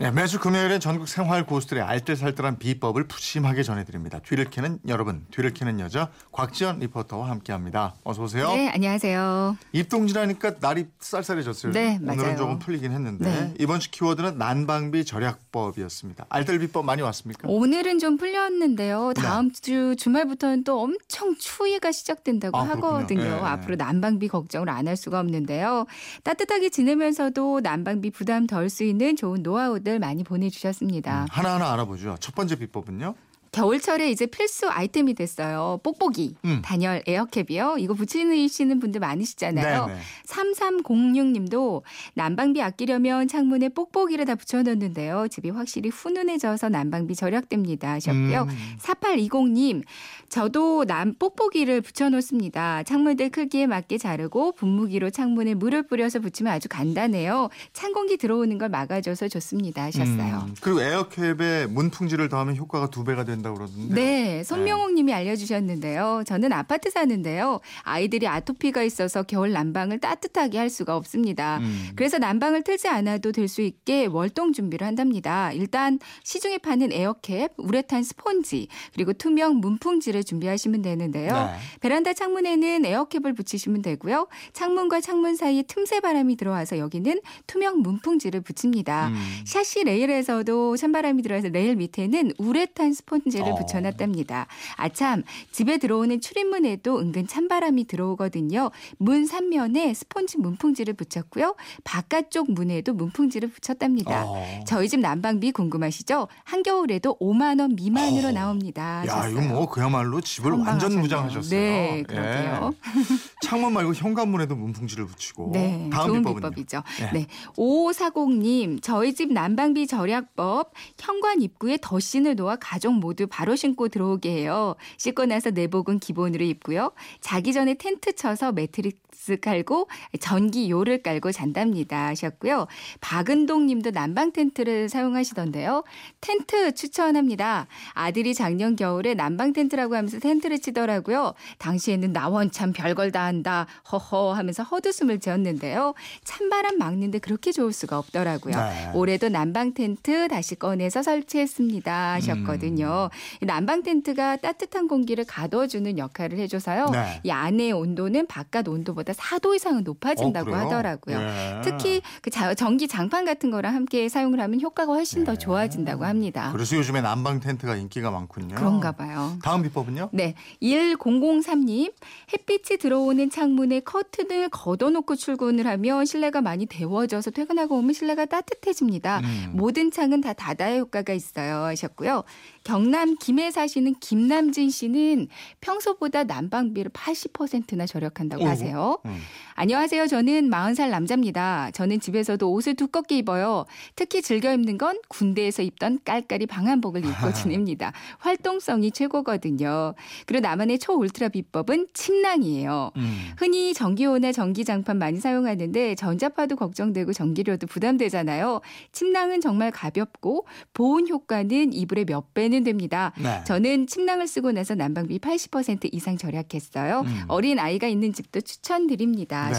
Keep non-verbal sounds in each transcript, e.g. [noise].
네, 매주 금요일엔 전국 생활 고수들의 알뜰살뜰한 비법을 푸짐하게 전해드립니다. 뒤를 캐는 여러분, 뒤를 캐는 여자 곽지연 리포터와 함께합니다. 어서 오세요. 네, 안녕하세요. 입동지라니까 날이 쌀쌀해졌어요. 네, 오늘은 맞아요. 조금 풀리긴 했는데 네. 이번 주 키워드는 난방비 절약법이었습니다. 알뜰 비법 많이 왔습니까? 오늘은 좀 풀렸는데요. 네. 다음 주 주말부터는 또 엄청 추위가 시작된다고 아. 하거든요. 예. 앞으로 난방비 걱정을 안 할 수가 없는데요. 따뜻하게 지내면서도 난방비 부담 덜 수 있는 좋은 노하우들 많이 보내주셨습니다. 음, 하나하나 알아보죠. 첫 번째 비법은요. 겨울철에 이제 필수 아이템이 됐어요. 뽁뽁이, 음. 단열 에어캡이요. 이거 붙이시는 분들 많으시잖아요. 네네. 3306님도 난방비 아끼려면 창문에 뽁뽁이를 다 붙여놓는데요. 집이 확실히 훈훈해져서 난방비 절약됩니다 하셨고요. 음. 4820님, 저도 남 뽁뽁이를 붙여놓습니다. 창문들 크기에 맞게 자르고 분무기로 창문에 물을 뿌려서 붙이면 아주 간단해요. 찬 공기 들어오는 걸 막아줘서 좋습니다 하셨어요. 음, 그리고 에어캡에 문풍지를 더하면 효과가 두 배가 된다고 그러던데. 네, 손명옥 님이 알려주셨는데요. 저는 아파트 사는데요. 아이들이 아토피가 있어서 겨울 난방을 따뜻하게 할 수가 없습니다. 음. 그래서 난방을 틀지 않아도 될 수 있게 월동 준비를 한답니다. 일단 시중에 파는 에어캡, 우레탄 스폰지, 그리고 투명 문풍지를 준비하시면 되는데요. 네. 베란다 창문에는 에어캡을 붙이시면 되고요. 창문과 창문 사이에 틈새 바람이 들어와서 여기는 투명 문풍지를 붙입니다. 음. 샤시 레일에서도 찬바람이 들어와서 레일 밑에는 우레탄 스폰지 를 어. 붙여놨답니다. 아참 집에 들어오는 출입문에도 은근 찬바람이 들어오거든요. 문 삼면에 스폰지 문풍지를 붙였고요. 바깥쪽 문에도 문풍지를 붙였답니다. 어. 저희 집 난방비 궁금하시죠? 한겨울에도 5만 원 미만으로 어. 나옵니다. 야, 하셨어요. 이거 뭐 그야말로 집을 완전. 무장하셨어요. 네, 예. 그러게요. [laughs] 창문 말고 현관문에도 문풍지를 붙이고. 네, 다음 좋은 비법은요? 비법이죠. 네. 네. 5540님, 저희 집 난방비 절약법, 현관 입구에 덧신을 놓아 가족 모두 바로 신고 들어오게 해요. 씻고 나서 내복은 기본으로 입고요. 자기 전에 텐트 쳐서 매트리스 깔고 전기 요를 깔고 잔답니다 하셨고요. 박은동 님도 난방 텐트를 사용하시던데요. 텐트 추천합니다. 아들이 작년 겨울에 난방 텐트라고 하면서 텐트를 치더라고요. 당시에는 나 원 참 별걸 다 한다. 허허 하면서 헛웃음을 지었는데요. 찬바람 막는데 그렇게 좋을 수가 없더라고요. 네. 올해도 난방 텐트 다시 꺼내서 설치했습니다 하셨거든요. 이 난방 텐트가 따뜻한 공기를 가둬주는 역할을 해줘서요. 네. 이 안의 온도는 바깥 온도보다 4도 이상은 높아진다고 어? 하더라고요. 예. 특히 그 자- 전기 장판 같은 거랑 함께 사용을 하면 효과가 훨씬 더 네. 좋아진다고 합니다. 그래서 요즘에 난방 텐트가 인기가 많군요. 그런가 봐요. 다음 비법은요? 네. 1003님. 햇빛이 들어오는 창문에 커튼을 걷어놓고 출근을 하면 실내가 많이 데워져서 퇴근하고 오면 실내가 따뜻해집니다. 음. 모든 창은 다 닫아야 효과가 있어요. 하셨고요. 경남 김해 사시는 김남진 씨는 평소보다 난방비를 80%나 절약한다고 어이구. 하세요. 음. 안녕하세요. 저는 40살 남자입니다. 저는 집에서도 옷을 두껍게 입어요. 특히 즐겨 입는 건 군대에서 입던 깔깔이 방한복을 입고 지냅니다. 활동성이 최고거든요. 그리고 나만의 초울트라 비법은 침낭이에요. 음. 흔히 전기요나 전기장판 많이 사용하는데 전자파도 걱정되고 전기료도 부담되잖아요. 침낭은 정말 가볍고 보온 효과는 이불의 몇 배는 됩니다. 네. 저는 침낭을 쓰고 나서 난방비 80% 이상 절약했어요. 음. 어린 아이가 있는 집도 추천드립니다. 네.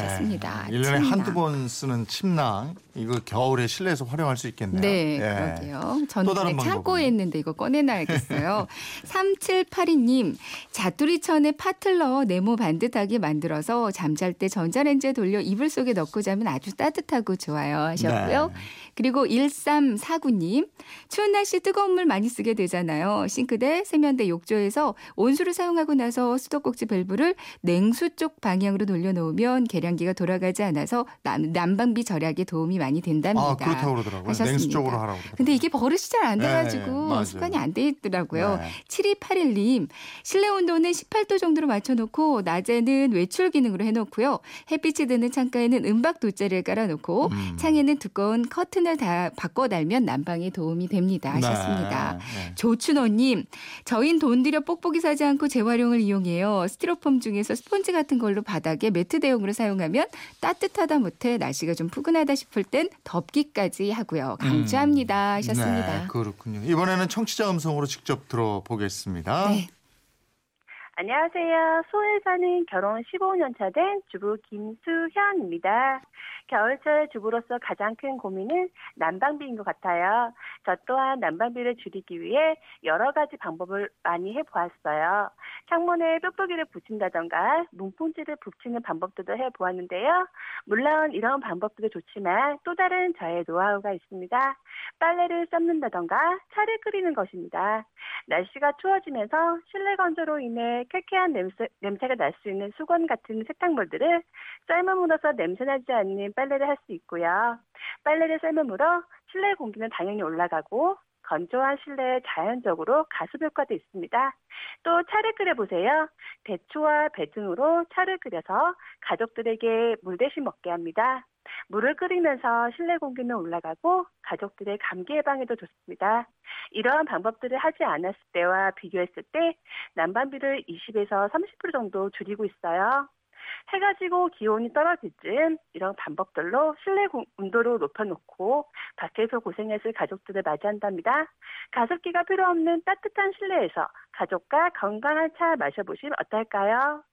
1년에 침낭. 한두 번 쓰는 침낭 이거 겨울에 실내에서 활용할 수 있겠네요. 네, 예. 그러게요. 저는 또 다른 창고에? 있는데 이거 꺼내놔야겠어요. 3782님, [laughs] 자투리천에 넣어 네모 반듯하게 만들어서 잠잘 때 전자레인지에 돌려 이불 속에 넣고 자면 아주 따뜻하고 좋아요 하셨고요. 네. 그리고 1349님, 추운 날씨 뜨거운 물 많이 쓰게 되잖아요. 싱크대, 세면대, 욕조에서 온수를 사용하고 나서 수도꼭지 밸브를 냉수 쪽 방향으로 돌려놓으면 계량기가 돌아가지 않아서 난, 난방비 절약에 도움이 많이 된답니다. 아 그렇다고 그러더라고요. 하셨습니다. 냉수 쪽으로 하라고 그러더라고요. 근데 이게 버릇이 잘안 네, 돼가지고 맞아요. 습관이 안 돼 있더라고요. 네. 7281님, 실내 온도는 18도 정도로 맞춰놓고 낮에는 외출 기능으로 해놓고요. 햇빛이 드는 창가에는 은박 돗자리를 깔아놓고 음. 창에는 두꺼운 커튼을 다 바꿔 달면 난방에 도움이 됩니다. 하셨습니다. 네, 네. 조춘호님, 저흰 돈 들여 뽁뽁이 사지 않고 재활용을 이용해요. 스티로폼 중에서 스펀지 같은 걸로 바닥에 매트 대용으로 사용하면 따뜻하다 못해 날씨가 좀 푸근하다 싶을 땐 덮기까지 하고요. 강추합니다. 하셨습니다. 네, 그렇군요. 이번에는 청취자 음성으로 직접 들어보겠습니다. 네. 안녕하세요. 소에 사는 결혼 15년 차 된 주부 김수현입니다. 겨울철 주부로서 가장 큰 고민은 난방비인 것 같아요. 저 또한 난방비를 줄이기 위해 여러 가지 방법을 많이 해보았어요. 창문에 뾱뾱이를 붙인다던가 문풍지를 붙이는 방법들도 해보았는데요. 물론 이런 방법들도 좋지만 또 다른 저의 노하우가 있습니다. 빨래를 삶는다던가 차를 끓이는 것입니다. 날씨가 추워지면서 실내 건조로 인해 쾌쾌한 냄새, 냄새가 날 수 있는 수건 같은 세탁물들을 삶음으로써 냄새나지 않는 빨래를 할 수 있고요. 빨래를 삶음으로 실내 공기는 당연히 올라가고 건조한 실내에 자연적으로 가습 효과도 있습니다. 또 차를 끓여보세요. 대추와 배 등으로 차를 끓여서 가족들에게 물 대신 먹게 합니다. 물을 끓이면서 실내 공기는 올라가고 가족들의 감기 예방에도 좋습니다. 이러한 방법들을 하지 않았을 때와 비교했을 때 난방비를 20에서 30% 정도 줄이고 있어요. 해가 지고 기온이 떨어질 즈음 이런 방법들로 실내 공- 온도를 높여놓고 밖에서 고생했을 가족들을 맞이한답니다. 가습기가 필요 없는 따뜻한 실내에서 가족과 건강한 차 마셔보시면 어떨까요?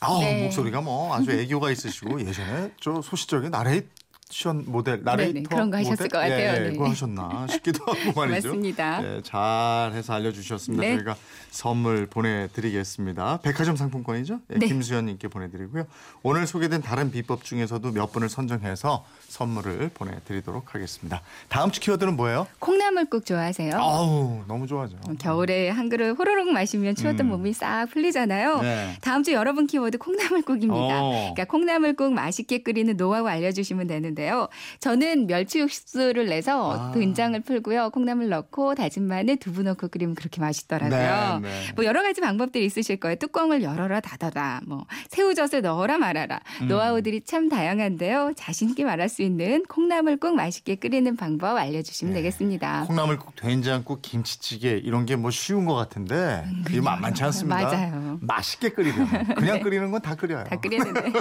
아우 네. 목소리가 뭐 아주 [laughs] 애교가 있으시고 예전에 저 소시적인 나레이 션 모델 나레이터 네네, 그런 거 하셨을 모델? 것 같아요. 예, 네. 그거 하셨나 싶기도 하고 [laughs] 말이죠. 맞습니다. 예, 잘해서 알려주셨습니다. 네. 저희가 선물 보내드리겠습니다. 백화점 상품권이죠? 예, 네. 김수현님께 보내드리고요. 오늘 소개된 다른 비법 중에서도 몇 분을 선정해서 선물을 보내드리도록 하겠습니다. 다음 주 키워드는 뭐예요? 콩나물국 좋아하세요? 아우 너무 좋아하죠. 어, 겨울에 한 그릇 호로록 마시면 추웠던 음. 몸이 싹 풀리잖아요. 네. 다음 주 여러분 키워드 콩나물국입니다. 어. 그러니까 콩나물국 맛있게 끓이는 노하우 알려주시면 되는데 요. 저는 멸치 육수를 내서 아. 된장을 풀고요. 콩나물 넣고 다진 마늘 두부 넣고 끓이면 그렇게 맛있더라고요. 네, 네. 뭐 여러 가지 방법들이 있으실 거예요. 뚜껑을 열어라 닫아라. 뭐 새우젓을 넣어라 말아라. 음. 노하우들이 참 다양한데요. 자신 있게 말할 수 있는 콩나물국 맛있게 끓이는 방법 알려주시면 네. 되겠습니다. 콩나물국, 된장국, 김치찌개 이런 게 뭐 쉬운 것 같은데 이게 만만치 않습니다. 음, 맞아요. 맛있게 끓이면 그냥 [laughs] 끓이는 건 다 끓여요. 다 끓이는데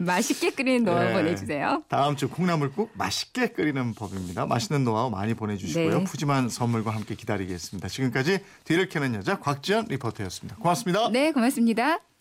맛있게 끓이는 노하우 [laughs] 네. 보내주세요. 다음 주 콩나물국 맛있게 끓이는 법입니다. 맛있는 노하우 많이 보내주시고요. 네. 푸짐한 선물과 함께 기다리겠습니다. 지금까지 뒤를 캐는 여자 곽지연 리포터였습니다. 고맙습니다. 네, 고맙습니다.